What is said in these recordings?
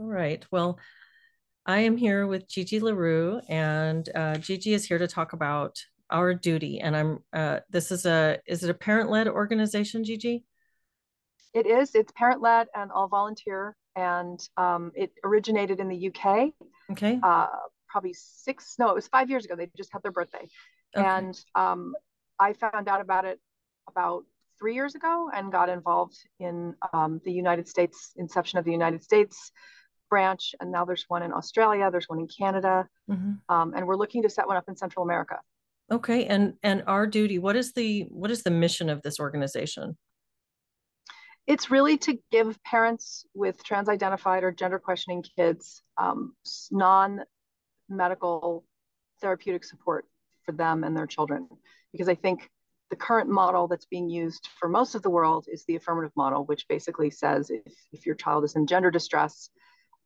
All right. Well, I am here with Gigi Larue, and uh, Gigi is here to talk about our duty. And I'm uh, this is a is it a parent led organization, Gigi? It is. It's parent led and all volunteer, and um, it originated in the UK. Okay. Uh, probably six. No, it was five years ago. They just had their birthday, okay. and um, I found out about it about three years ago and got involved in um, the United States inception of the United States branch, and now there's one in Australia, there's one in Canada, mm-hmm. um, and we're looking to set one up in Central America. Okay, and and our duty, what is the what is the mission of this organization? It's really to give parents with trans-identified or gender questioning kids um, non-medical therapeutic support for them and their children, because I think the current model that's being used for most of the world is the affirmative model, which basically says if, if your child is in gender distress,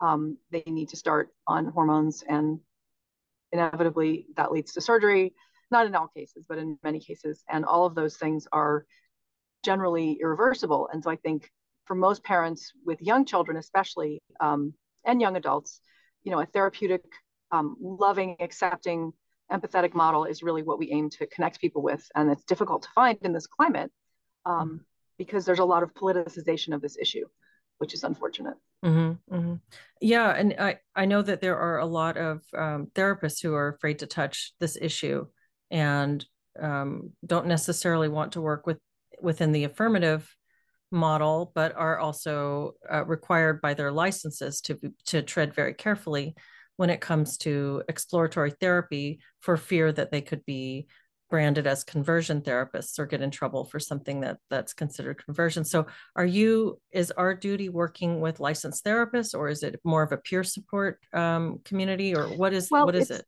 um, they need to start on hormones and inevitably that leads to surgery not in all cases but in many cases. And all of those things are generally irreversible. And so i think for most parents with young children especially um, and young adults you know a therapeutic um, loving accepting empathetic model is really what we aim to connect people with. And it's difficult to find in this climate um, because there's a lot of politicization of this issue which is unfortunate. Mm-hmm, mm-hmm. Yeah, and I I know that there are a lot of um, therapists who are afraid to touch this issue and um, don't necessarily want to work with within the affirmative model, but are also uh, required by their licenses to to tread very carefully when it comes to exploratory therapy for fear that they could be branded as conversion therapists or get in trouble for something that that's considered conversion. So are you is our duty working with licensed therapists or is it more of a peer support um, community or what is well, what is it?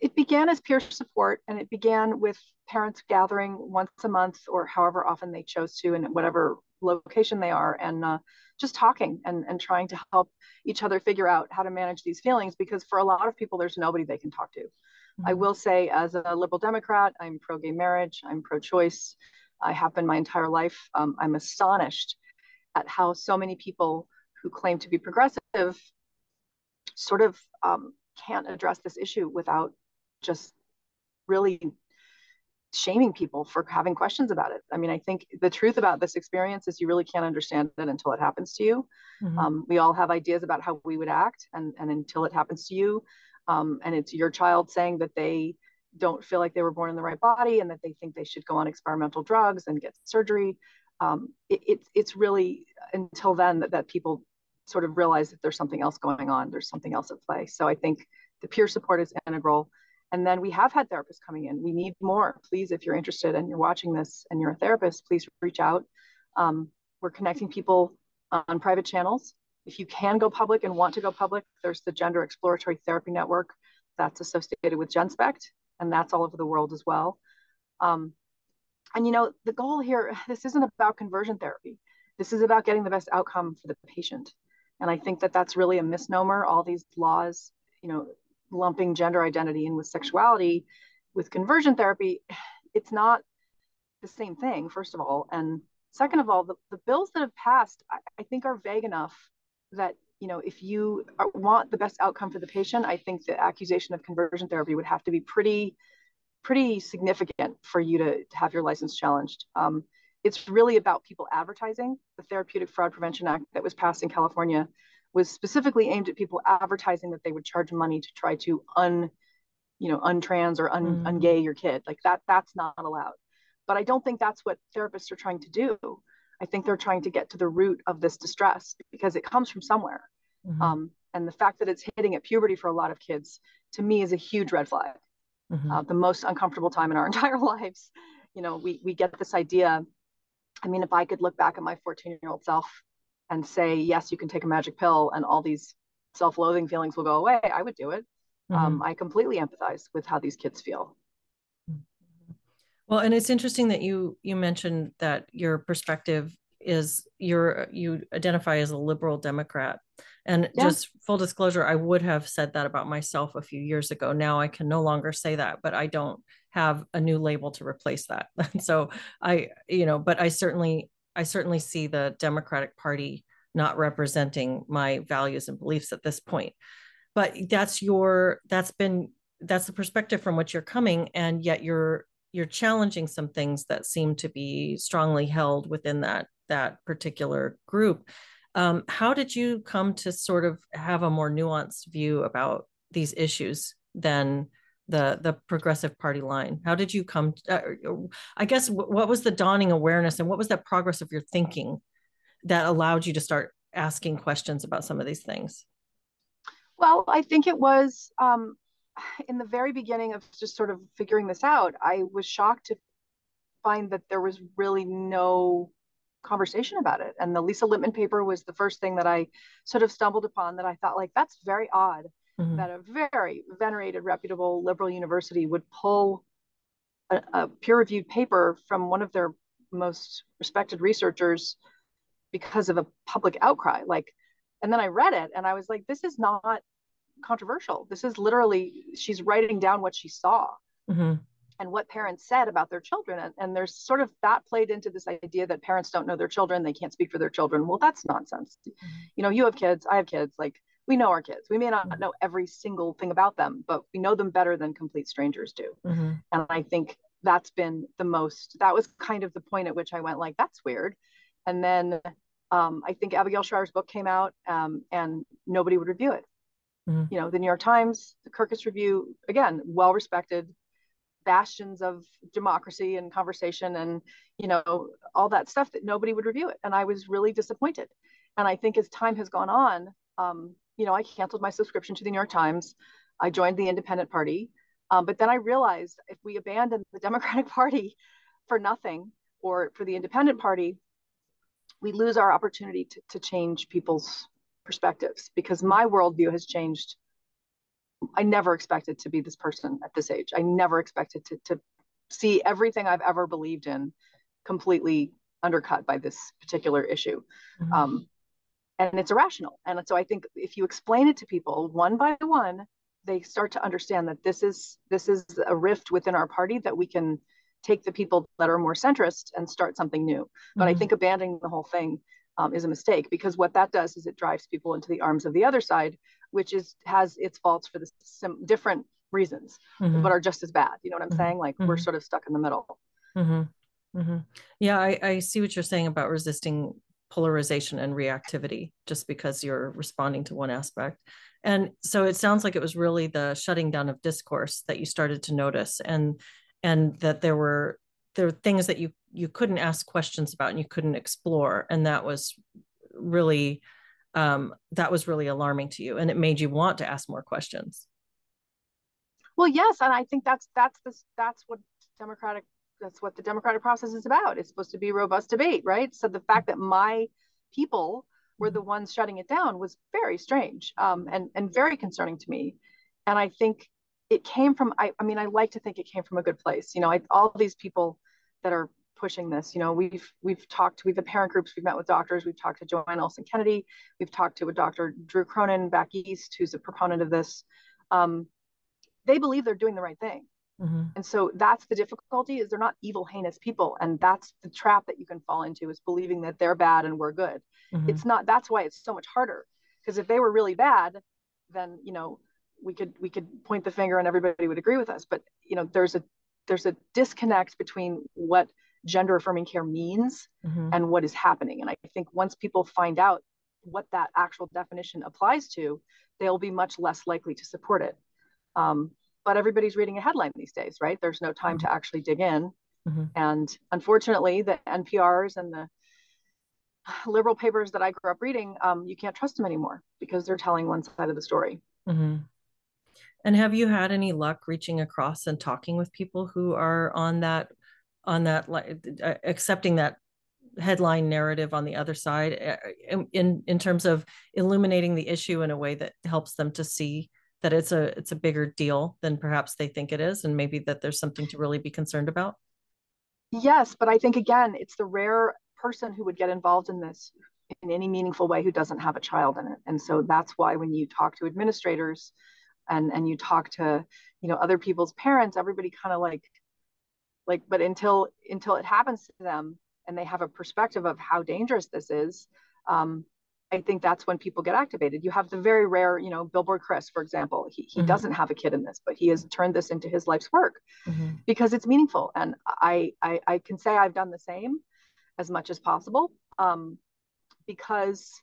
It began as peer support and it began with parents gathering once a month or however often they chose to in whatever location they are and uh, just talking and, and trying to help each other figure out how to manage these feelings because for a lot of people there's nobody they can talk to I mm-hmm. will say, as a liberal Democrat, I'm pro gay marriage, I'm pro choice. I have been my entire life. Um, I'm astonished at how so many people who claim to be progressive sort of um, can't address this issue without just really shaming people for having questions about it. I mean, I think the truth about this experience is you really can't understand it until it happens to you. Mm-hmm. Um, we all have ideas about how we would act, and, and until it happens to you, um, and it's your child saying that they don't feel like they were born in the right body and that they think they should go on experimental drugs and get surgery. Um, it, it, it's really until then that, that people sort of realize that there's something else going on, there's something else at play. So I think the peer support is integral. And then we have had therapists coming in. We need more. Please, if you're interested and you're watching this and you're a therapist, please reach out. Um, we're connecting people on private channels if you can go public and want to go public, there's the Gender Exploratory Therapy Network that's associated with GenSpect, and that's all over the world as well. Um, and you know, the goal here, this isn't about conversion therapy. This is about getting the best outcome for the patient. And I think that that's really a misnomer. All these laws, you know, lumping gender identity in with sexuality, with conversion therapy, it's not the same thing, first of all. And second of all, the, the bills that have passed, I, I think are vague enough that you know if you want the best outcome for the patient i think the accusation of conversion therapy would have to be pretty pretty significant for you to, to have your license challenged. Um, it's really about people advertising. The therapeutic fraud prevention act that was passed in california was specifically aimed at people advertising that they would charge money to try to un you know untrans or un, mm. ungay your kid. Like that that's not allowed. But i don't think that's what therapists are trying to do I think they're trying to get to the root of this distress because it comes from somewhere. Mm-hmm. Um, and the fact that it's hitting at puberty for a lot of kids, to me, is a huge red flag. Mm-hmm. Uh, the most uncomfortable time in our entire lives. You know, we we get this idea. I mean, if I could look back at my 14 year old self and say, yes, you can take a magic pill and all these self loathing feelings will go away, I would do it. Mm-hmm. Um, I completely empathize with how these kids feel. Well, and it's interesting that you you mentioned that your perspective is you're you identify as a liberal Democrat. And yeah. just full disclosure, I would have said that about myself a few years ago. Now I can no longer say that, but I don't have a new label to replace that. so I, you know, but I certainly I certainly see the Democratic Party not representing my values and beliefs at this point but that's your that's been that's the perspective from which you're coming and yet you're you're challenging some things that seem to be strongly held within that that particular group. Um, how did you come to sort of have a more nuanced view about these issues than the the progressive party line? How did you come uh, i guess what was the dawning awareness and what was that progress of your thinking that allowed you to start asking questions about some of these things? Well i think it was um, in the very beginning of just sort of figuring this out i was shocked to find that there was really no conversation about it and the Lisa Littman paper was the first thing that i sort of stumbled upon that i thought like that's very odd mm-hmm. that a very venerated, reputable liberal university would pull a, a peer reviewed paper from one of their most respected researchers because of a public outcry. Like, and then I read it and I was like, this is not controversial. This is literally, she's writing down what she saw. Mm-hmm and what parents said about their children. And, and, there's sort of that played into this idea that parents don't know their children, they can't speak for their children. Well, that's nonsense. Mm-hmm. You know, you have kids, I have kids. Like we know our kids. We may not mm-hmm. know every single thing about them, but we know them better than complete strangers do. Mm-hmm. And I think that's been the most, that was kind of the point at which I went like, that's weird. And then um, I think Abigail Shrier's book came out um, and nobody would review it. Mm-hmm. You know, the New York Times, the Kirkus Review, again, well respected bastions of democracy and conversation and, you know, all that stuff that nobody would review it. And I was really disappointed. And I think as time has gone on, um, you know, I canceled my subscription to the New York Times. I joined the Independent Party. Um, but then I realized if we abandon the Democratic Party for nothing or for the Independent Party, we lose our opportunity to, to change people's perspectives because my worldview has changed. I never expected to be this person at this age. I never expected to, to see everything I've ever believed in completely undercut by this particular issue. Mm-hmm. Um, and it's irrational. And so I think if you explain it to people one by one, they start to understand that this is this is a rift within our party that we can take the people that are more centrist and start something new. Mm-hmm. But I mm-hmm. think abandoning the whole thing um, is a mistake because what that does is it drives people into the arms of the other side, which is has its faults for the some different reasons, mm-hmm. but are just as bad. You know what I'm mm-hmm. saying? Like we're mm-hmm. sort of stuck in the middle. Mm-hmm. Yeah, I, I see what you're saying about resisting polarization and reactivity just because you're responding to one aspect. And so it sounds like it was really the shutting down of discourse that you started to notice and and that there were there were things that you you couldn't ask questions about and you couldn't explore and that was really um, that was really alarming to you and it made you want to ask more questions well yes and i think that's that's the that's what democratic that's what the democratic process is about. It's supposed to be robust debate, right? So the fact that my people were the ones shutting it down was very strange um, and and very concerning to me. And I think it came from I, I mean I like to think it came from a good place. You know, I, all these people that are pushing this. You know, we've we've talked, we've had parent groups, we've met with doctors, we've talked to Johanna Olson Kennedy, we've talked to a Dr. Drew Cronin back east, who's a proponent of this. Um, they believe they're doing the right thing. Mm-hmm. And so that's the difficulty is they're not evil, heinous people. And that's the trap that you can fall into is believing that they're bad and we're good. Mm-hmm. It's not, that's why it's so much harder. Because if they were really bad, then, you know, we could we could point the finger and everybody would agree with us. But you know, there's a there's a disconnect between what gender affirming care means mm-hmm. and what is happening. And I think once people find out what that actual definition applies to, they'll be much less likely to support it. Um, but everybody's reading a headline these days, right? There's no time mm-hmm. to actually dig in. Mm-hmm. And unfortunately, the NPRs and the liberal papers that I grew up reading, um, you can't trust them anymore because they're telling one side of the story. Mm-hmm. And have you had any luck reaching across and talking with people who are on that, on that, uh, accepting that headline narrative on the other side, uh, in in terms of illuminating the issue in a way that helps them to see that it's a it's a bigger deal than perhaps they think it is and maybe that there's something to really be concerned about? Yes but i think again it's the rare person who would get involved in this in any meaningful way who doesn't have a child in it. And so that's why when you talk to administrators and and you talk to you know other people's parents everybody kind of like like but until until it happens to them and they have a perspective of how dangerous this is um, I think that's when people get activated. You have the very rare, you know, Billboard Chris, for example. He, he mm-hmm. doesn't have a kid in this, but he has turned this into his life's work mm-hmm. because it's meaningful. And I, I, I can say I've done the same as much as possible um, because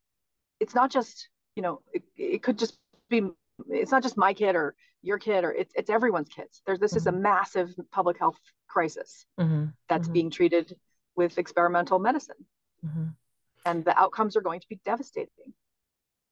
it's not just, you know, it, it could just be, it's not just my kid or your kid or it's, it's everyone's kids. There's, this mm-hmm. is a mm-hmm. massive public health crisis mm-hmm. that's mm-hmm. being treated with experimental medicine and the outcomes are going to be devastating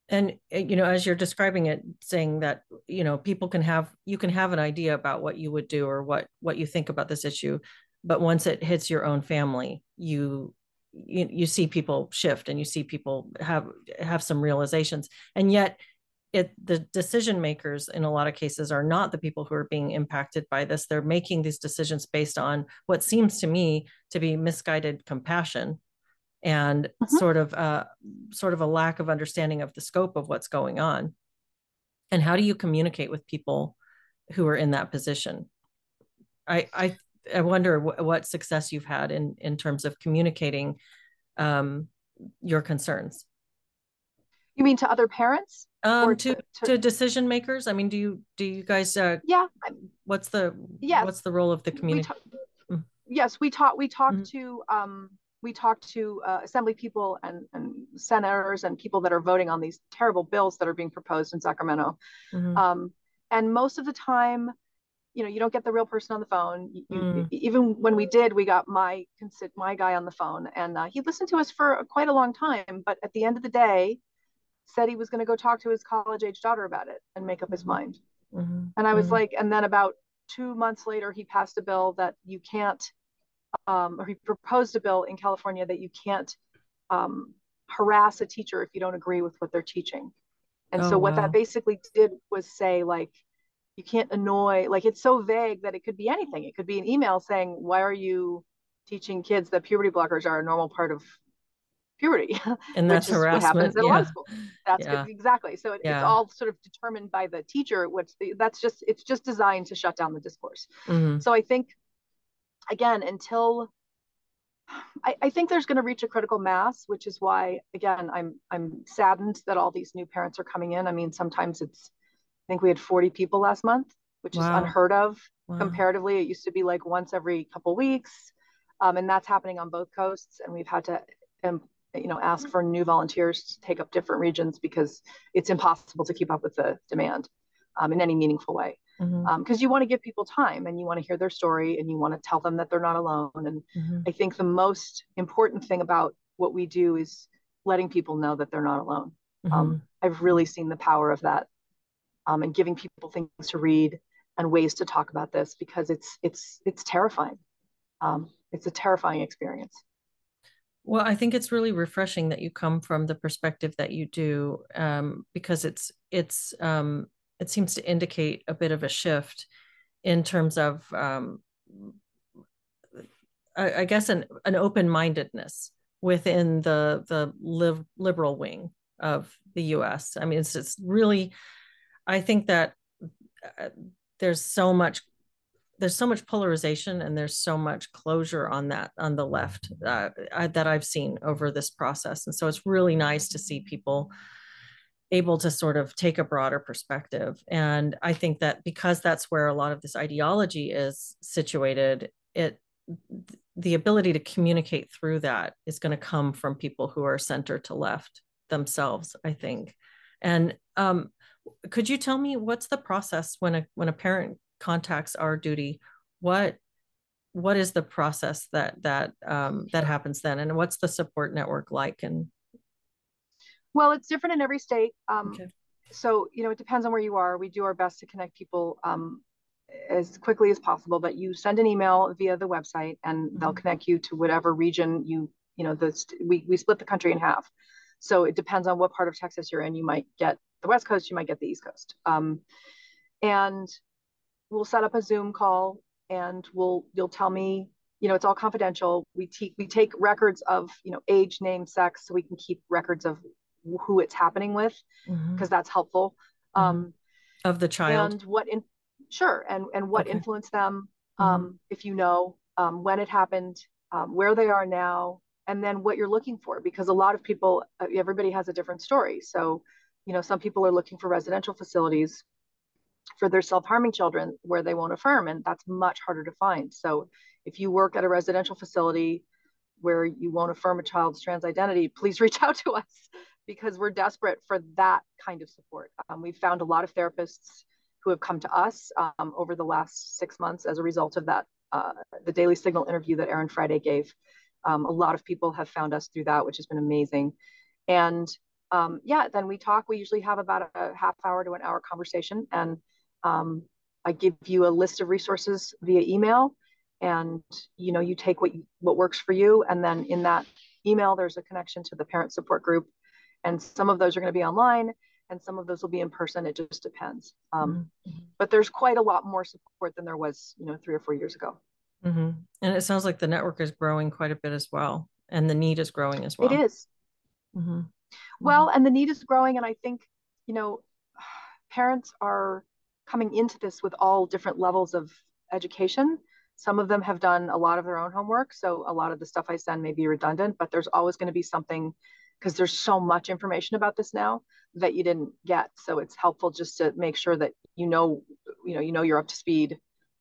and uh, you know as you're describing it saying that you know people can have you can have an idea about what you would do or what what you think about this issue but once it hits your own family you you, you see people shift and you see people have have some realizations and yet it the decision makers in a lot of cases are not the people who are being impacted by this. They're making these decisions based on what seems to me to be misguided compassion and mm-hmm. sort of uh, sort of a lack of understanding of the scope of what's going on. And how do you communicate with people who are in that position? I i, I wonder w- what success you've had in in terms of communicating um, your concerns you mean to other parents um to, to, to decision makers i mean do you do you guys uh yeah what's the yeah what's the role of the community ta- mm. yes we talk we talk mm-hmm. to um we talked to uh, assembly people and, and, senators and people that are voting on these terrible bills that are being proposed in Sacramento. Mm-hmm. Um, and most of the time, you know, you don't get the real person on the phone. You, mm. even when we did, we got my my guy on the phone, and uh, he listened to us for quite a long time. But at the end of the day, said he was going to go talk to his college age daughter about it and make up his mm-hmm. mind. Mm-hmm. And I was mm-hmm. like, and then about two months later, he passed a bill that you can't um, or he proposed a bill in California that you can't um, harass a teacher if you don't agree with what they're teaching. And oh, so what wow. that basically did was say like you can't annoy like it's so vague that it could be anything. It could be an email saying why are you teaching kids that puberty blockers are a normal part of and that's harassment What happens yeah. that's yeah. exactly so it, yeah. it's all sort of determined by the teacher which that's just it's just designed to shut down the discourse mm-hmm. so i think again, until I, I think there's going to reach a critical mass, which is why, again, I'm I'm saddened that all these new parents are coming in. I mean, sometimes it's I think we had 40 people last month, which wow. is unheard of wow. comparatively. It used to be like once every couple weeks, um, and that's happening on both coasts. And we've had to, um, you know, ask for new volunteers to take up different regions because it's impossible to keep up with the demand um, in any meaningful way because mm-hmm. um, you want to give people time and you want to hear their story and you want to tell them that they're not alone and mm-hmm. i think the most important thing about what we do is letting people know that they're not alone mm-hmm. um, i've really seen the power of that um, and giving people things to read and ways to talk about this because it's it's it's terrifying um, it's a terrifying experience well, I think it's really refreshing that you come from the perspective that you do, um, because it's it's um, it seems to indicate a bit of a shift in terms of um, I, I, guess an, an open-mindedness within the the live, liberal wing of the US. I mean, it's, it's really, I think that uh, there's so much there's so much polarization and there's so much closure on that on the left uh, I, that I've seen over this process, and so it's really nice to see people able to sort of take a broader perspective. And I think that because that's where a lot of this ideology is situated, it the ability to communicate through that is going to come from people who are center to left themselves, I think. And um, could you tell me what's the process when a when a parent contacts our duty? What what is the process that that um, that happens then, and what's the support network like? And well, it's different in every state. Um, okay. So, you know, it depends on where you are. We do our best to connect people um, as quickly as possible, but you send an email via the website and mm-hmm. they'll connect you to whatever region you, you know, the, we, we split the country in half. So it depends on what part of Texas you're in. You might get the West Coast, you might get the East Coast. Um, and we'll set up a Zoom call and we'll, you'll tell me you know it's all confidential we, te- we take records of you know age name sex so we can keep records of who it's happening with because mm-hmm. that's helpful mm-hmm. um, of the child and what in sure and and what okay. influenced them mm-hmm. um, if you know um, when it happened um, where they are now and then what you're looking for because a lot of people uh, everybody has a different story so you know some people are looking for residential facilities for their self-harming children where they won't affirm and that's much harder to find. So if you work at a residential facility where you won't affirm a child's trans identity please reach out to us because we're desperate for that kind of support. Um, we've found a lot of therapists who have come to us um, over the last six months as a result of that uh, the daily signal interview that Erin Friday gave. Um, a lot of people have found us through that which has been amazing. And um, yeah then we talk. We usually have about a half hour to an hour conversation and um, I give you a list of resources via email, and you know you take what you, what works for you, and then in that email there's a connection to the parent support group, and some of those are going to be online, and some of those will be in person. It just depends. Um, mm-hmm. But there's quite a lot more support than there was, you know, three or four years ago. Mm-hmm. And it sounds like the network is growing quite a bit as well, and the need is growing as well. It is. Mm-hmm. Well, and the need is growing, and I think you know, parents are coming into this with all different levels of education. Some of them have done a lot of their own homework. So a lot of the stuff I send may be redundant, but there's always going to be something because there's so much information about this now that you didn't get. So it's helpful just to make sure that you know, you know, you know you're up to speed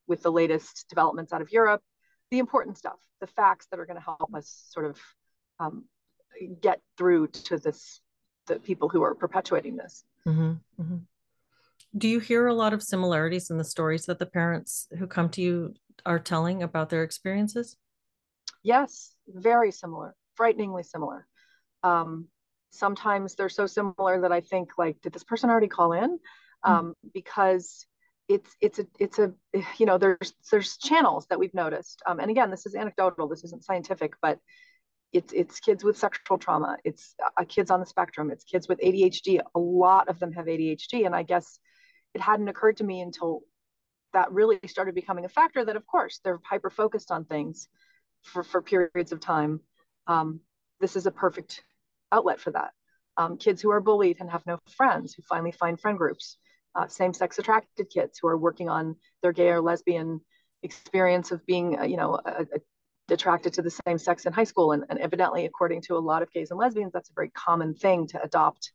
with the latest developments out of Europe, the important stuff, the facts that are going to help us sort of um, get through to this, the people who are perpetuating this. Mm-hmm, mm-hmm do you hear a lot of similarities in the stories that the parents who come to you are telling about their experiences? Yes, very similar, frighteningly similar. Um, sometimes they're so similar that I think like, did this person already call in? Hmm. Um, mm. Because it's it's a it's a you know there's there's channels that we've noticed, um, and again this is anecdotal, this isn't scientific, but it's it's kids with sexual trauma, it's uh, kids on the spectrum, it's kids with ADHD. A lot of them have ADHD, and I guess it hadn't occurred to me until that really started becoming a factor that of course they're hyper focused on things for, for periods of time. Um, this is a perfect outlet for that. Um, kids who are bullied and have no friends who finally find friend groups uh, same-sex attracted kids who are working on their gay or lesbian experience of being uh, you know a, a, attracted to the same sex in high school. And, and evidently according to a lot of gays and lesbians that's a very common thing to adopt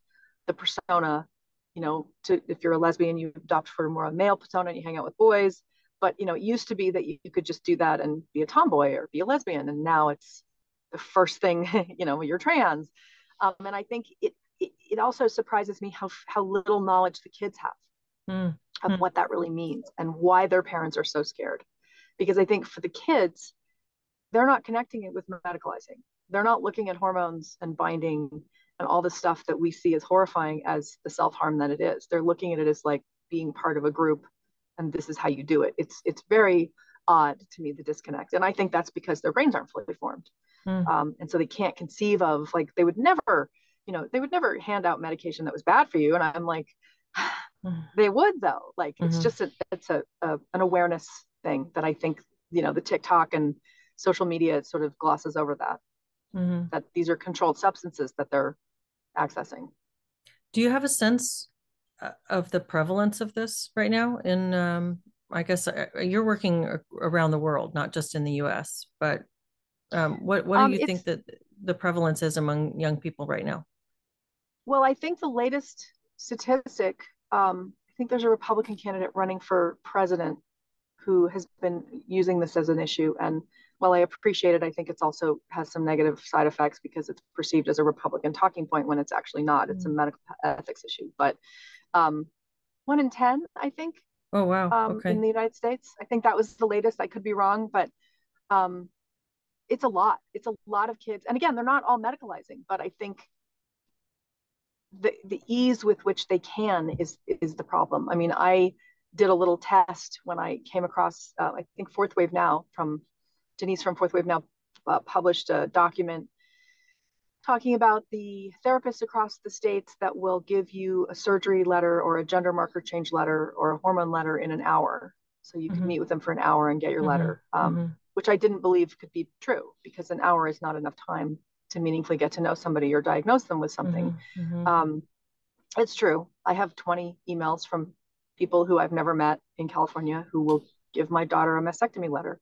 the persona you know, to if you're a lesbian, you adopt for more a male persona and you hang out with boys. But you know, it used to be that you, you could just do that and be a tomboy or be a lesbian, and now it's the first thing, you know, you're trans. Um, and I think it, it, it also surprises me how how little knowledge the kids have mm. of mm. what that really means and why their parents are so scared. Because I think for the kids, they're not connecting it with medicalizing. They're not looking at hormones and binding and all the stuff that we see as horrifying as the self-harm that it is they're looking at it as like being part of a group and this is how you do it it's it's very odd to me the disconnect and i think that's because their brains aren't fully formed mm. um, and so they can't conceive of like they would never you know they would never hand out medication that was bad for you and i'm like mm. they would though like mm-hmm. it's just a it's a, a, an awareness thing that i think you know the tiktok and social media sort of glosses over that mm-hmm. that these are controlled substances that they're accessing. Do you have a sense uh, of the prevalence of this right now? In um, I guess uh, you're working around the world, not just in the U.S. But um, what what do um, you think that the prevalence is among young people right now? Well, I think the latest statistic. Um, I think there's a Republican candidate running for president who has been using this as an issue, and while I appreciate it, I think it's also has some negative side effects because it's perceived as a Republican talking point when it's actually not. It's a mm. medical ethics issue. But um, one in 10, I think. Oh, wow. Um, okay. In the United States. I think that was the latest. I could be wrong, but um, it's a lot. It's a lot of kids. And again, they're not all medicalizing, but I think the, the ease with which they can is is the problem. I mean, I did a little test when I came across, uh, I think Fourth Wave Now from Denise from Fourth Wave now uh, published a document talking about the therapists across the states that will give you a surgery letter or a gender marker change letter or a hormone letter in an hour. So you mm-hmm. can meet with them for an hour and get your mm-hmm. letter, um, mm-hmm. which I didn't believe could be true because an hour is not enough time to meaningfully get to know somebody or diagnose them with something. Mm-hmm. Mm-hmm. Um, it's true. I have 20 emails from people who I've never met in California who will give my daughter a mastectomy letter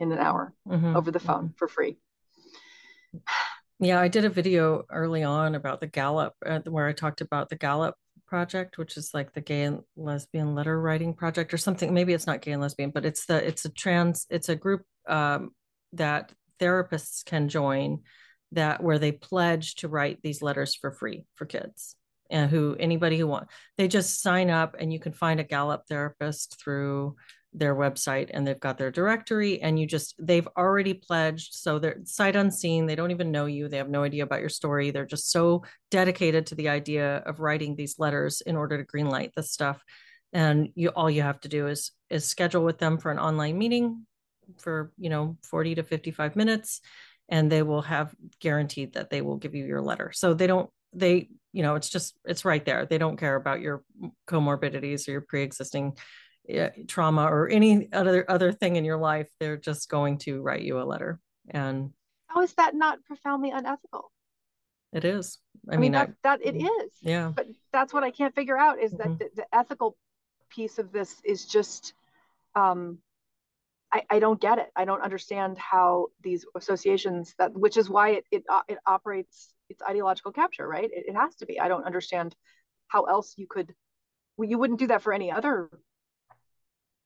in an hour mm-hmm. over the phone mm-hmm. for free. Yeah, I did a video early on about the GALAP, uh, where I talked about the GALAP project, which is like the gay and lesbian letter writing project or something. Maybe it's not gay and lesbian, but it's the it's a trans it's a group um, that therapists can join that where they pledge to write these letters for free for kids and who anybody who want they just sign up and you can find a GALAP therapist through their website and they've got their directory and you just they've already pledged so they're sight unseen they don't even know you they have no idea about your story they're just so dedicated to the idea of writing these letters in order to greenlight this stuff. And you all you have to do is is schedule with them for an online meeting for you know 40 to 55 minutes and they will have guaranteed that they will give you your letter. So they don't they you know it's just it's right there. They don't care about your comorbidities or your pre-existing trauma or any other other thing in your life they're just going to write you a letter and how is that not profoundly unethical it is i, I mean, that, I, that it mm-hmm. yeah but that's what i can't figure out is mm-hmm. that the, the, ethical piece of this is just um I, I don't get it. I don't understand how these associations that, which is why it it, uh, it operates. It's ideological capture, right? It, it has to be. I don't understand how else you could. Well, you wouldn't do that for any other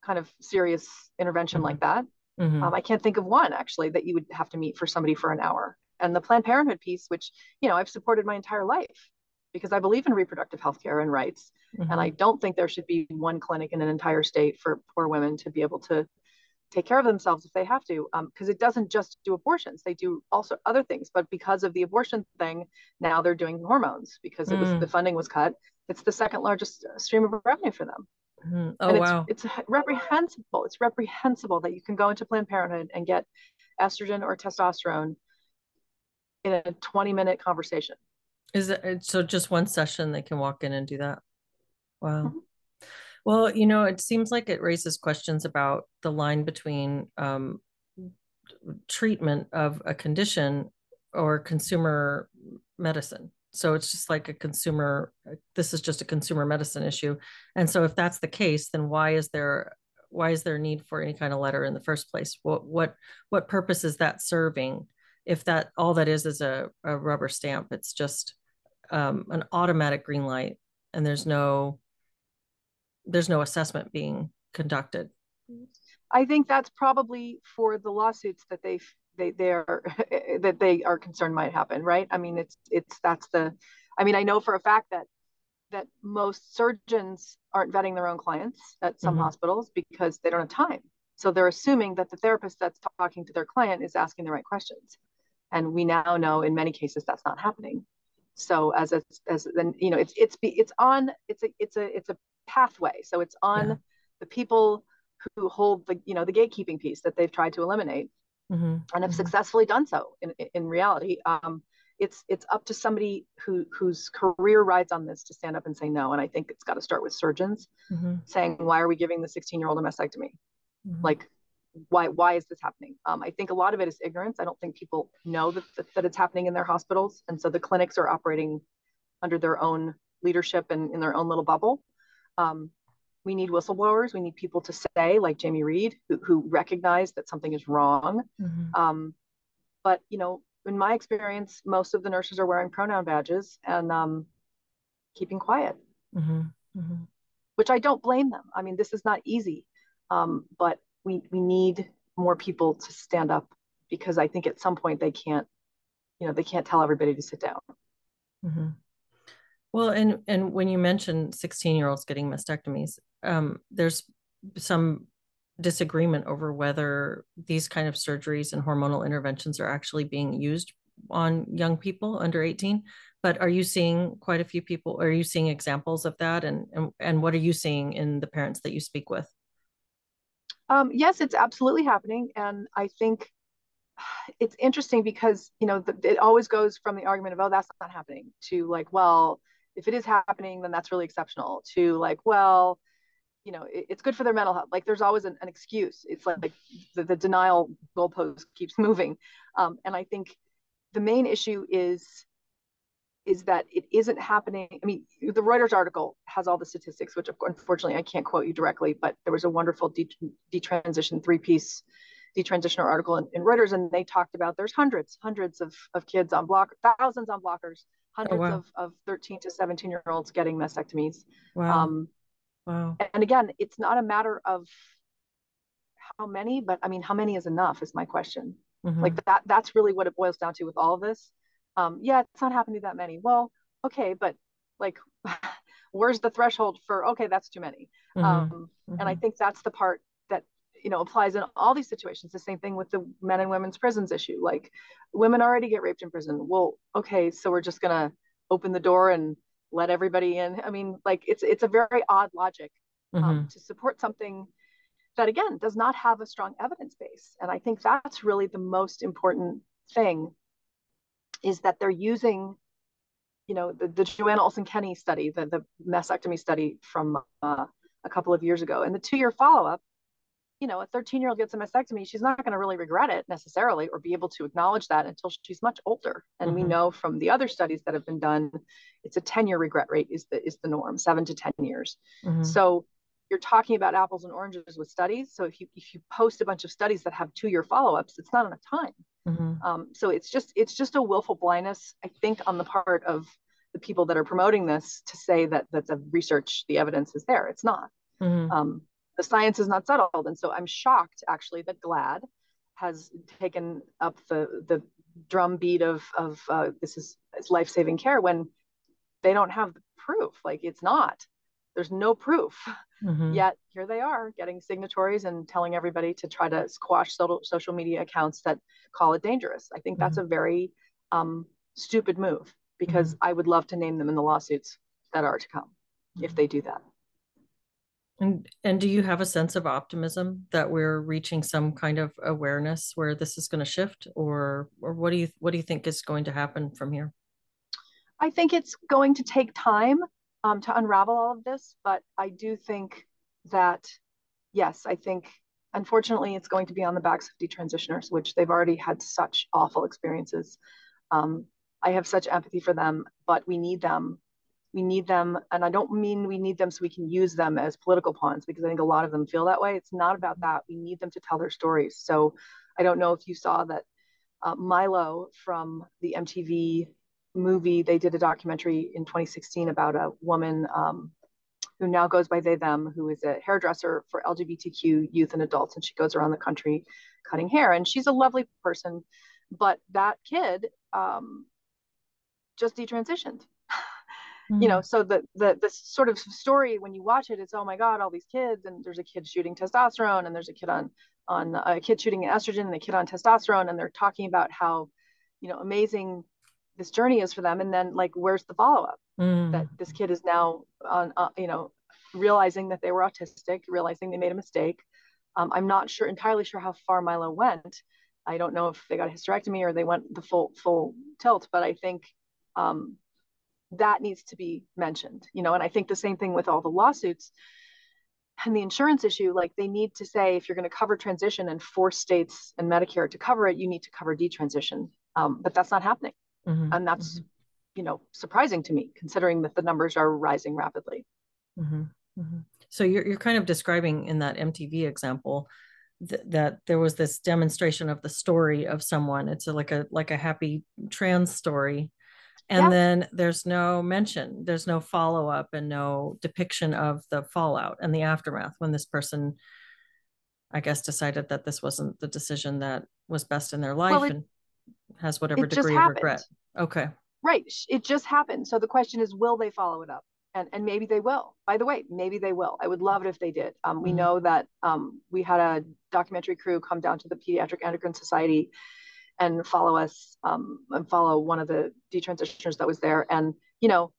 kind of serious intervention mm-hmm. like that. Mm-hmm. Um, I can't think of one actually that you would have to meet for somebody for an hour. And the Planned Parenthood piece, which you know I've supported my entire life because I believe in reproductive health care and rights, mm-hmm. and I don't think there should be one clinic in an entire state for poor women to be able to take care of themselves if they have to because um, it doesn't just do abortions they do also other things but because of the abortion thing now they're doing hormones because it was mm. the funding was cut it's the second largest stream of revenue for them Mm-hmm. Oh, it's, wow. It's reprehensible. It's reprehensible that you can go into Planned Parenthood and get estrogen or testosterone in a 20 minute conversation. Is it so just one session they can walk in and do that? Wow. Mm-hmm. Well, you know, it seems like it raises questions about the line between um, treatment of a condition or consumer medicine so it's just like a consumer this is just a consumer medicine issue. And so if that's the case then why is there why is there need for any kind of letter in the first place? What what what purpose is that serving if that all that is is a, a rubber stamp? It's just um, an automatic green light and there's no there's no assessment being conducted. I think that's probably for the lawsuits that they they they are that they are concerned might happen right? I mean it's it's that's the i mean i know for a fact that that most surgeons aren't vetting their own clients at some mm-hmm. hospitals because they don't have time. So they're assuming that the therapist that's talking to their client is asking the right questions. And we now know in many cases that's not happening. So as a, as then you know it's it's it's on it's a it's a it's a pathway. So it's on yeah. the people who hold the you know the gatekeeping piece that they've tried to eliminate mm-hmm. and have mm-hmm. successfully done so in, in reality. Um, it's it's up to somebody who whose career rides on this to stand up and say no. And I think it's got to start with surgeons mm-hmm. saying, why are we giving the 16 year old a mastectomy? Mm-hmm. Like, why why is this happening? Um, I think a lot of it is ignorance. I don't think people know that, that, that it's happening in their hospitals, and so the clinics are operating under their own leadership and in their own little bubble. Um, we need whistleblowers. We need people to say, like Jamie Reed, who, who recognize that something is wrong. Mm-hmm. Um, but you know, in my experience, most of the nurses are wearing pronoun badges and um, keeping quiet, mm-hmm. Mm-hmm. which I don't blame them. I mean, this is not easy, um, but we we need more people to stand up because I think at some point they can't, you know, they can't tell everybody to sit down. Mm-hmm. Well, and and when you mentioned 16 year olds getting mastectomies, um, there's some disagreement over whether these kind of surgeries and hormonal interventions are actually being used on young people under 18 but are you seeing quite a few people are you seeing examples of that? And and, and what are you seeing in the parents that you speak with? Um, yes it's absolutely happening. And i think it's interesting because you know the, it always goes from the argument of oh that's not happening to like well if it is happening, then that's really exceptional. To like, well, you know, it, it's good for their mental health. Like, there's always an, an excuse. It's like, like the, the, denial goalpost keeps moving, um, and I think the main issue is is that it isn't happening. I mean, the Reuters article has all the statistics, which unfortunately I can't quote you directly, but there was a wonderful detransition three piece detransitioner article in, in, Reuters, and they talked about there's hundreds, hundreds of, of kids on block, thousands on blockers, hundreds oh, wow. of, of 13 to 17 year olds getting mastectomies. Wow. Um, wow. And again, it's not a matter of how many, but I mean, how many is enough is my question. Mm-hmm. Like that, that's really what it boils down to with all of this. Um, yeah, it's not happening to that many. Well, okay, but like, where's the threshold for, okay, that's too many. Mm-hmm. Um, mm-hmm. And I think that's the part that, you know, applies in all these situations. The same thing with the men and women's prisons issue. Like women already get raped in prison. Well, okay, so we're just going to open the door and let everybody in. I mean, like it's, it's a very odd logic um, mm-hmm. to support something that again does not have a strong evidence base and i think that's really the most important thing is that they're using you know the, the joanna olson kenny study the, the mastectomy study from uh, a couple of years ago and the two-year follow-up you know a 13 year old gets a mastectomy she's not going to really regret it necessarily or be able to acknowledge that until she's much older and mm-hmm. we know from the other studies that have been done it's a 10 year regret rate is the is the norm 7 to 10 years mm-hmm. so you're talking about apples and oranges with studies. So if you if you post a bunch of studies that have two year follow ups, it's not enough time. Mm-hmm. Um, so it's just it's just a willful blindness, I think, on the part of the people that are promoting this to say that that the research, the evidence is there. It's not. Mm-hmm. Um, the science is not settled, and so I'm shocked actually that GLAAD has taken up the the drumbeat of of uh, this is life saving care when they don't have the proof. Like it's not. There's no proof. Mm-hmm. Yet here they are getting signatories and telling everybody to try to squash social, social media accounts that call it dangerous. I think that's mm-hmm. a very um, stupid move because mm-hmm. I would love to name them in the lawsuits that are to come if they do that. And and do you have a sense of optimism that we're reaching some kind of awareness where this is going to shift, or or what do you what do you think is going to happen from here? I think it's going to take time um, to unravel all of this. But I do think that, yes, I think unfortunately it's going to be on the backs of detransitioners, which they've already had such awful experiences. Um, I have such empathy for them, but we need them. We need them. And I don't mean we need them so we can use them as political pawns, because I think a lot of them feel that way. It's not about that. We need them to tell their stories. So I don't know if you saw that uh, Milo from the MTV movie. They did a documentary in 2016 about a woman um, who now goes by they them, who is a hairdresser for LGBTQ youth and adults, and she goes around the country cutting hair. And she's a lovely person, but that kid um, just detransitioned. Mm-hmm. You know, mm. so the the the sort of story when you watch it, it's oh my god, all these kids, and there's a kid shooting testosterone, and there's a kid on on a kid shooting estrogen, and a kid on testosterone, and they're talking about how you know amazing this journey is for them and then like where's the follow-up mm. that this kid is now on uh, you know realizing that they were autistic realizing they made a mistake um, i'm not sure entirely sure how far milo went i don't know if they got a hysterectomy or they went the full full tilt but i think um, that needs to be mentioned you know and i think the same thing with all the lawsuits and the insurance issue like they need to say if you're going to cover transition and force states and medicare to cover it you need to cover detransition um, but that's not happening Mm-hmm. And that's, mm-hmm. you know, surprising to me considering that the numbers are rising rapidly. Mm-hmm. mm-hmm. So you're, you're kind of describing in that MTV example th- that there was this demonstration of the story of someone. It's a, like a, like a happy trans story. And yeah. then there's no mention, there's no follow up and no depiction of the fallout and the aftermath when this person I guess decided that this wasn't the decision that was best in their life well, it, and has whatever degree of regret. Okay. Right. It just happened. So the question is, will they follow it up? And, and maybe they will. By the way, maybe they will. I would love it if they did. Um, we mm-hmm. know that um, we had a documentary crew come down to the Pediatric Endocrine Society and follow us um, and follow one of the detransitioners that was there. And you know,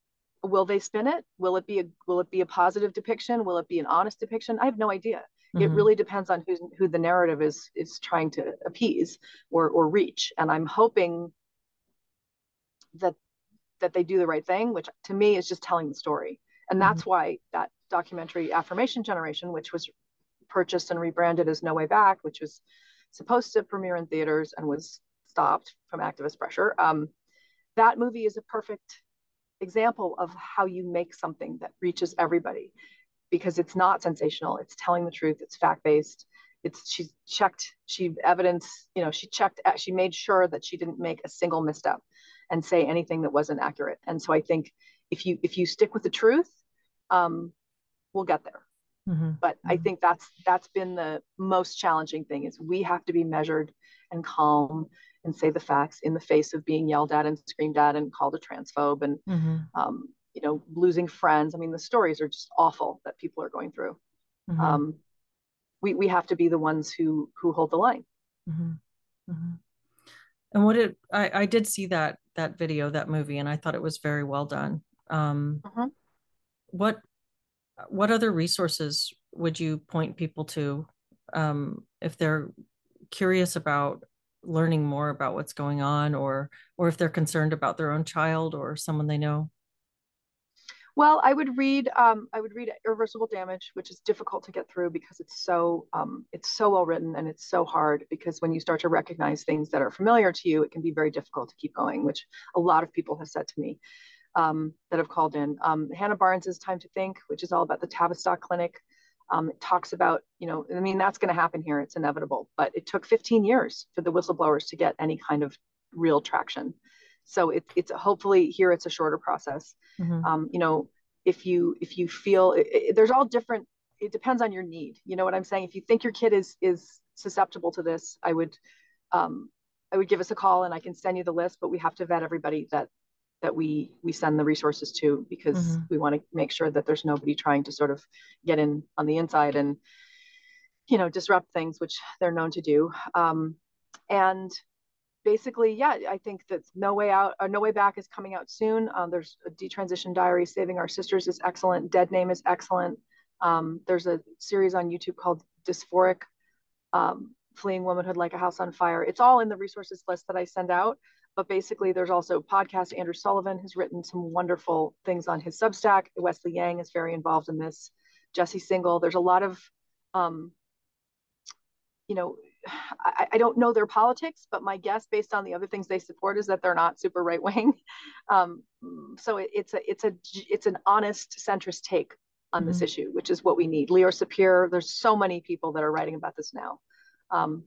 will they spin it? Will it be a will it be a positive depiction? Will it be an honest depiction? I have no idea. Mm-hmm. It really depends on who's who the narrative is is trying to appease or or reach. And I'm hoping that that they do the right thing, which to me is just telling the story. And that's mm-hmm. why that documentary Affirmation Generation, which was purchased and rebranded as No Way Back, which was supposed to premiere in theaters and was stopped from activist pressure. Um, that movie is a perfect example of how you make something that reaches everybody because it's not sensational it's telling the truth it's fact based it's she checked she evidence you know she checked she made sure that she didn't make a single misstep and say anything that wasn't accurate and so i think if you if you stick with the truth um, we'll get there mm-hmm. but mm-hmm. i think that's that's been the most challenging thing is we have to be measured and calm and say the facts in the face of being yelled at and screamed at and called a transphobe and mm-hmm. um, you know losing friends i mean the stories are just awful that people are going through mm-hmm. um, we we have to be the ones who who hold the line. Mm-hmm. Mm-hmm. And what it I I did see that that video that movie and I thought it was very well done. Um, mm-hmm. What what other resources would you point people to um, if they're curious about learning more about what's going on or or if they're concerned about their own child or someone they know well, I would read um, I would read Irreversible Damage, which is difficult to get through because it's so um, it's so well written and it's so hard because when you start to recognize things that are familiar to you, it can be very difficult to keep going, which a lot of people have said to me um, that have called in. Um, Hannah Barnes's Time to Think, which is all about the Tavistock Clinic. Um, it talks about, you know, I mean, that's going to happen here. It's inevitable, but it took 15 years for the whistleblowers to get any kind of real traction. So it, it's hopefully here it's a shorter process. Mm-hmm. Um, you know, if you if you feel it, it, there's all different. It depends on your need. You know what I'm saying? If you think your kid is is susceptible to this, I would um, I would give us a call and I can send you the list. But we have to vet everybody that that we we send the resources to because mm-hmm. we want to make sure that there's nobody trying to sort of get in on the inside and you know disrupt things which they're known to do um, and basically, yeah, I think that No Way Out or uh, No Way Back is coming out soon. Um, there's a detransition diary, Saving Our Sisters is excellent. Dead Name is excellent. Um, there's a series on YouTube called Dysphoric, um, Fleeing Womanhood Like a House on Fire. It's all in the resources list that I send out. But basically, there's also podcast. Andrew Sullivan has written some wonderful things on his Substack. Wesley Yang is very involved in this. Jesse Singal. There's a lot of, um, you know, I, I, don't know their politics, but my guess, based on the other things they support, is that they're not super right wing. Um, so it, it's a it's a it's an honest centrist take on mm-hmm. this issue, which is what we need. Leor Sapir, there's so many people that are writing about this now, um,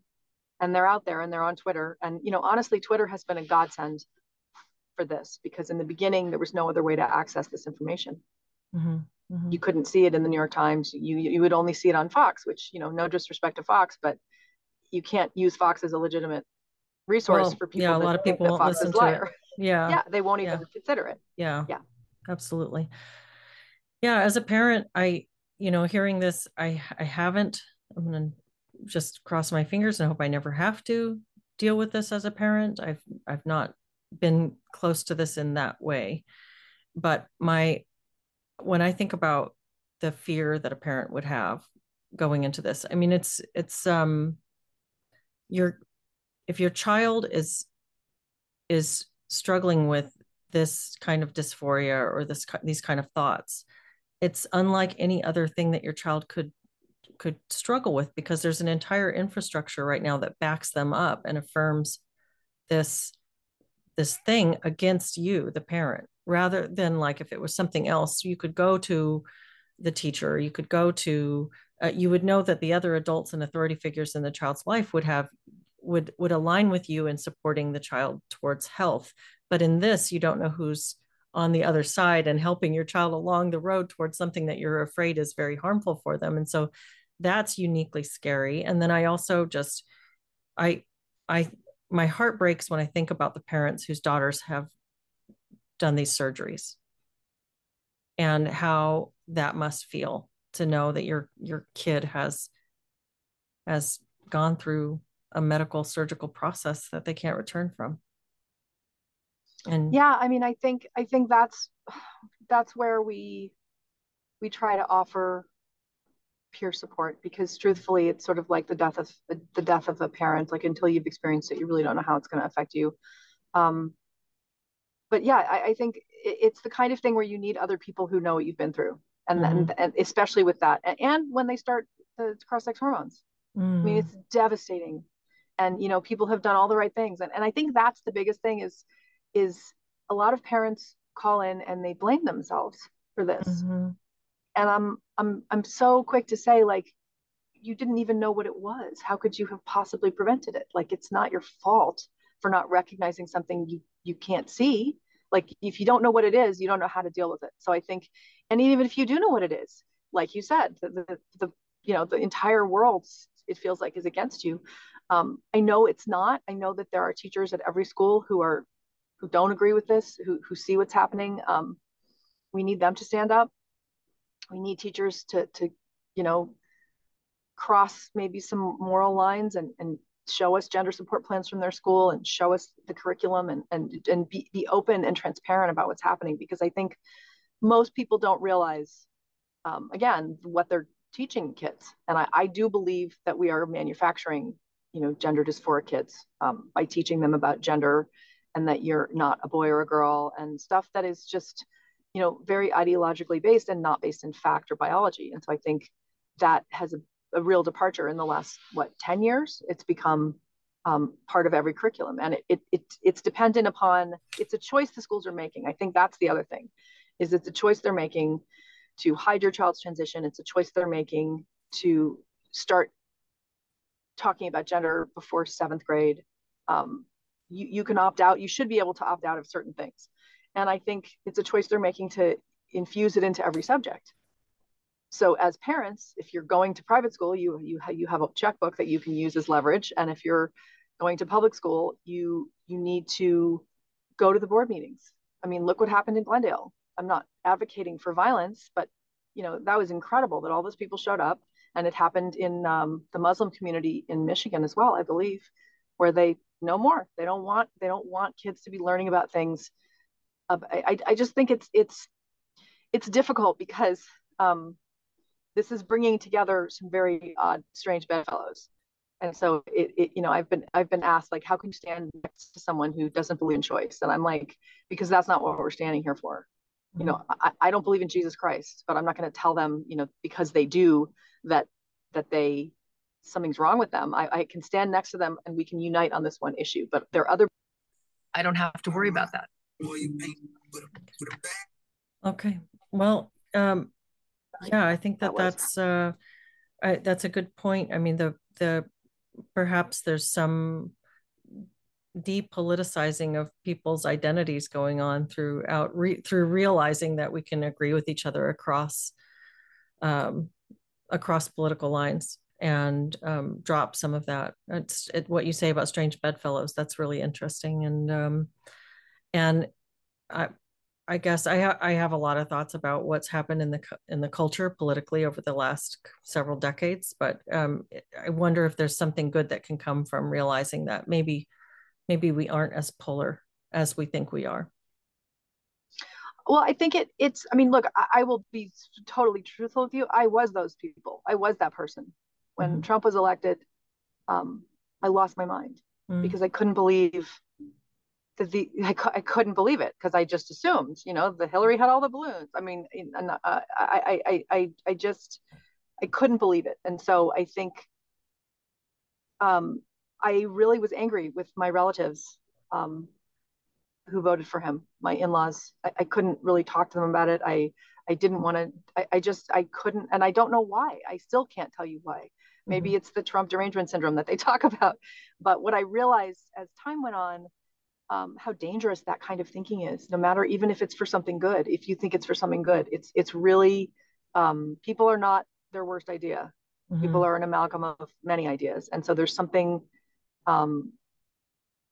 and they're out there and they're on Twitter. And you know, honestly, Twitter has been a godsend for this because in the beginning there was no other way to access this information. Mm-hmm. Mm-hmm. You couldn't see it in the New York Times. You you would only see it on Fox, which you know, no disrespect to Fox, but you can't use Fox as a legitimate resource well, for people. Yeah, a lot of people won't Fox listen to liar. it. Yeah. Yeah, they won't even yeah. consider it. Yeah. Yeah. Absolutely. Yeah, as a parent, I, you know, hearing this, I I haven't, I'm gonna just cross my fingers and hope I never have to deal with this as a parent. I've I've not been close to this in that way. But my when I think about the fear that a parent would have going into this, I mean it's it's um your if your child is is struggling with this kind of dysphoria or this these kind of thoughts it's unlike any other thing that your child could could struggle with because there's an entire infrastructure right now that backs them up and affirms this this thing against you the parent rather than like if it was something else you could go to the teacher you could go to uh, you would know that the other adults and authority figures in the child's life would have would would align with you in supporting the child towards health. But in this you don't know who's on the other side and helping your child along the road towards something that you're afraid is very harmful for them. And so that's uniquely scary. And then i also just i i my heart breaks when i think about the parents whose daughters have done these surgeries and how that must feel to know that your your kid has has gone through a medical surgical process that they can't return from. And yeah i mean i think i think that's that's where we we try to offer peer support because truthfully it's sort of like the death of the death of a parent like until you've experienced it you really don't know how it's going to affect you um, but yeah I, I think it's the kind of thing where you need other people who know what you've been through and mm-hmm. then and especially with that and, and when they start the cross-sex hormones mm. i mean it's devastating and you know people have done all the right things and, and i think that's the biggest thing is is a lot of parents call in and they blame themselves for this mm-hmm. And i'm i'm i'm so quick to say like you didn't even know what it was. How could you have possibly prevented it? Like it's not your fault for not recognizing something you you can't see. Like if you don't know what it is, you don't know how to deal with it. So I think, and even if you do know what it is, like you said, the the, the you know the entire world it feels like is against you. Um, I know it's not. I know that there are teachers at every school who are who don't agree with this, who who see what's happening. Um, we need them to stand up. We need teachers to to you know cross maybe some moral lines and, and show us gender support plans from their school and show us the curriculum and, and, and be, be open and transparent about what's happening because I think most people don't realize, um, again, what they're teaching kids. And I, I, do believe that we are manufacturing, you know, gender dysphoric kids um, by teaching them about gender and that you're not a boy or a girl and stuff that is just, you know, very ideologically based and not based in fact or biology. And so I think that has a a real departure in the last what 10 years? It's become um, part of every curriculum. And it, it, it, it's dependent upon it's a choice the schools are making. I think that's the other thing is it's a choice they're making to hide your child's transition. It's a choice they're making to start talking about gender before seventh grade. Um, you, you can opt out. You should be able to opt out of certain things and i think it's a choice they're making to infuse it into every subject so as parents, if you're going to private school, you you you have a checkbook that you can use as leverage, and if you're going to public school, you you need to go to the board meetings. I mean, look what happened in Glendale. I'm not advocating for violence, but you know that was incredible that all those people showed up, and it happened in um, the Muslim community in Michigan as well, I believe, where they no more. They don't want they don't want kids to be learning about things. Uh, I I just think it's it's it's difficult because um, this is bringing together some very odd, strange bedfellows. And so it, it, you know, I've been I've been asked like, how can you stand next to someone who doesn't believe in choice? And I'm like, because that's not what we're standing here for. Mm-hmm. You know, mm-hmm. I, I don't believe in Jesus Christ, but I'm not going to tell them, you know, because they do that that they something's wrong with them. I, I can stand next to them and we can unite on this one issue. But there are other I don't have to worry about that. Okay. Well, um, yeah i think that, that that's uh I, that's a good point i mean the the perhaps there's some depoliticizing of people's identities going on throughout re, through realizing that we can agree with each other across um, across political lines and um, drop some of that. It's it, what you say about strange bedfellows. That's really interesting, and um, and I I guess I ha- I have a lot of thoughts about what's happened in the in the culture politically over the last several decades, but um, I wonder if there's something good that can come from realizing that maybe maybe we aren't as polar as we think we are. Well, I think it it's I mean, look, I, I will be totally truthful with you. I was those people. I was that person when mm-hmm. Trump was elected. Um, I lost my mind mm-hmm. because I couldn't believe the I, I couldn't believe it because I just assumed, you know, the Hillary had all the balloons. I mean, and uh, I, I, I, I just, I couldn't believe it. And so I think, um, I really was angry with my relatives, um, who voted for him, my in-laws. I, I couldn't really talk to them about it. I, I didn't want to, I, I just, I couldn't, and I don't know why. I still can't tell you why. Maybe mm-hmm. it's the Trump derangement syndrome that they talk about. But what I realized as time went on, um, how dangerous that kind of thinking is no matter even if it's for something good if you think it's for something good it's it's really um, people are not their worst idea. Mm-hmm. people are an amalgam of many ideas. And so there's something um,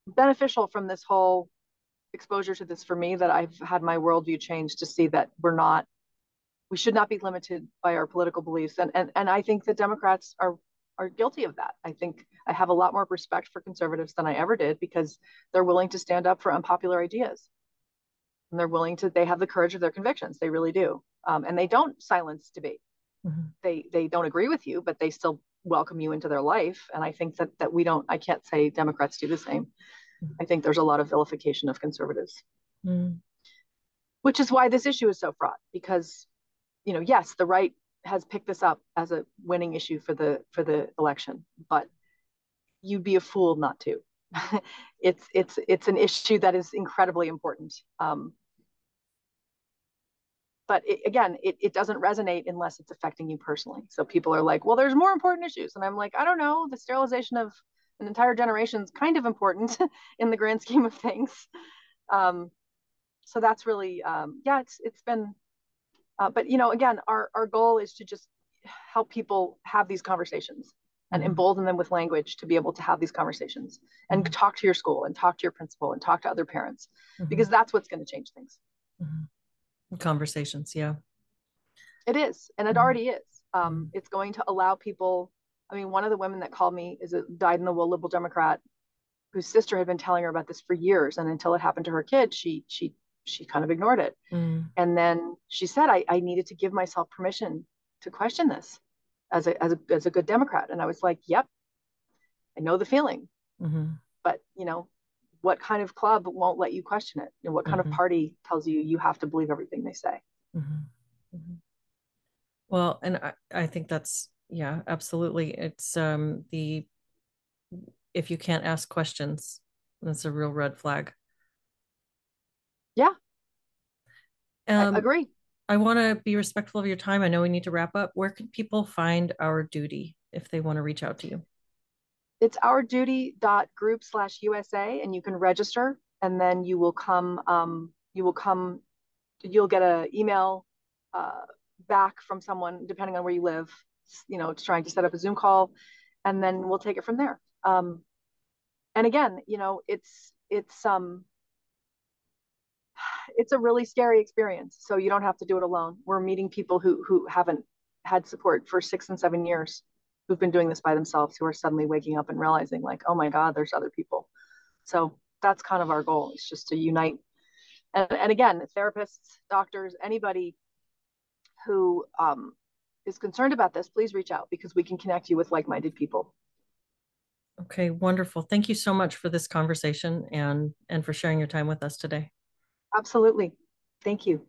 beneficial from this whole exposure to this for me that i've had my worldview change to see that we're not we should not be limited by our political beliefs. And and, and i think the democrats are are guilty of that. I think I have a lot more respect for conservatives than I ever did because they're willing to stand up for unpopular ideas. And they're willing to, they have the courage of their convictions. They really do. Um, and they don't silence debate. Mm-hmm. They, they don't agree with you, but they still welcome you into their life. And I think that, that we don't, I can't say Democrats do the same. Mm-hmm. I think there's a lot of vilification of conservatives, mm-hmm. which is why this issue is so fraught because, you know, yes, the right has picked this up as a winning issue for the for the election, but you'd be a fool not to. it's it's it's an issue that is incredibly important. Um, but it, again, it, it doesn't resonate unless it's affecting you personally. So people are like, well, there's more important issues. And I'm like, I don't know. The sterilization of an entire generation is kind of important in the grand scheme of things. Um, so that's really, um, yeah, it's, it's been, uh, but you know, again, our, our goal is to just help people have these conversations and mm-hmm. embolden them with language to be able to have these conversations and mm-hmm. talk to your school and talk to your principal and talk to other parents mm-hmm. because that's what's going to change things. Mm-hmm. Conversations, yeah. It is, and it mm-hmm. already is. Um, mm-hmm. it's going to allow people. I mean, one of the women that called me is a dyed in the wool liberal Democrat whose sister had been telling her about this for years, and until it happened to her kid, she she she kind of ignored it. Mm. And then she said, I, I needed to give myself permission to question this as a, as a, as a good Democrat. And I was like, yep, I know the feeling. Mm-hmm. But, you know, what kind of club won't let you question it? And what kind mm-hmm. of party tells you you have to believe everything they say? Mm-hmm. mm-hmm. Well, and I, I think that's, yeah, absolutely. It's um, the, if you can't ask questions, that's a real red flag. Yeah. Um, I agree. I want to be respectful of your time. I know we need to wrap up. Where can people find our duty if they want to reach out to you? It's ourduty.group slash USA and you can register, and then you will come. Um, you will come. You'll get an email uh, back from someone, depending on where you live. You know, trying to set up a Zoom call, and then we'll take it from there. Um, and again, you know, it's it's um it's a really scary experience. So you don't have to do it alone. We're meeting people who who haven't had support for six and seven years, who've been doing this by themselves, who are suddenly waking up and realizing like, oh my God, there's other people. So that's kind of our goal. It's just to unite. And, and again, therapists, doctors, anybody who um, is concerned about this, please reach out because we can connect you with like-minded people. Okay, wonderful. Thank you so much for this conversation and and for sharing your time with us today. Absolutely. Thank you.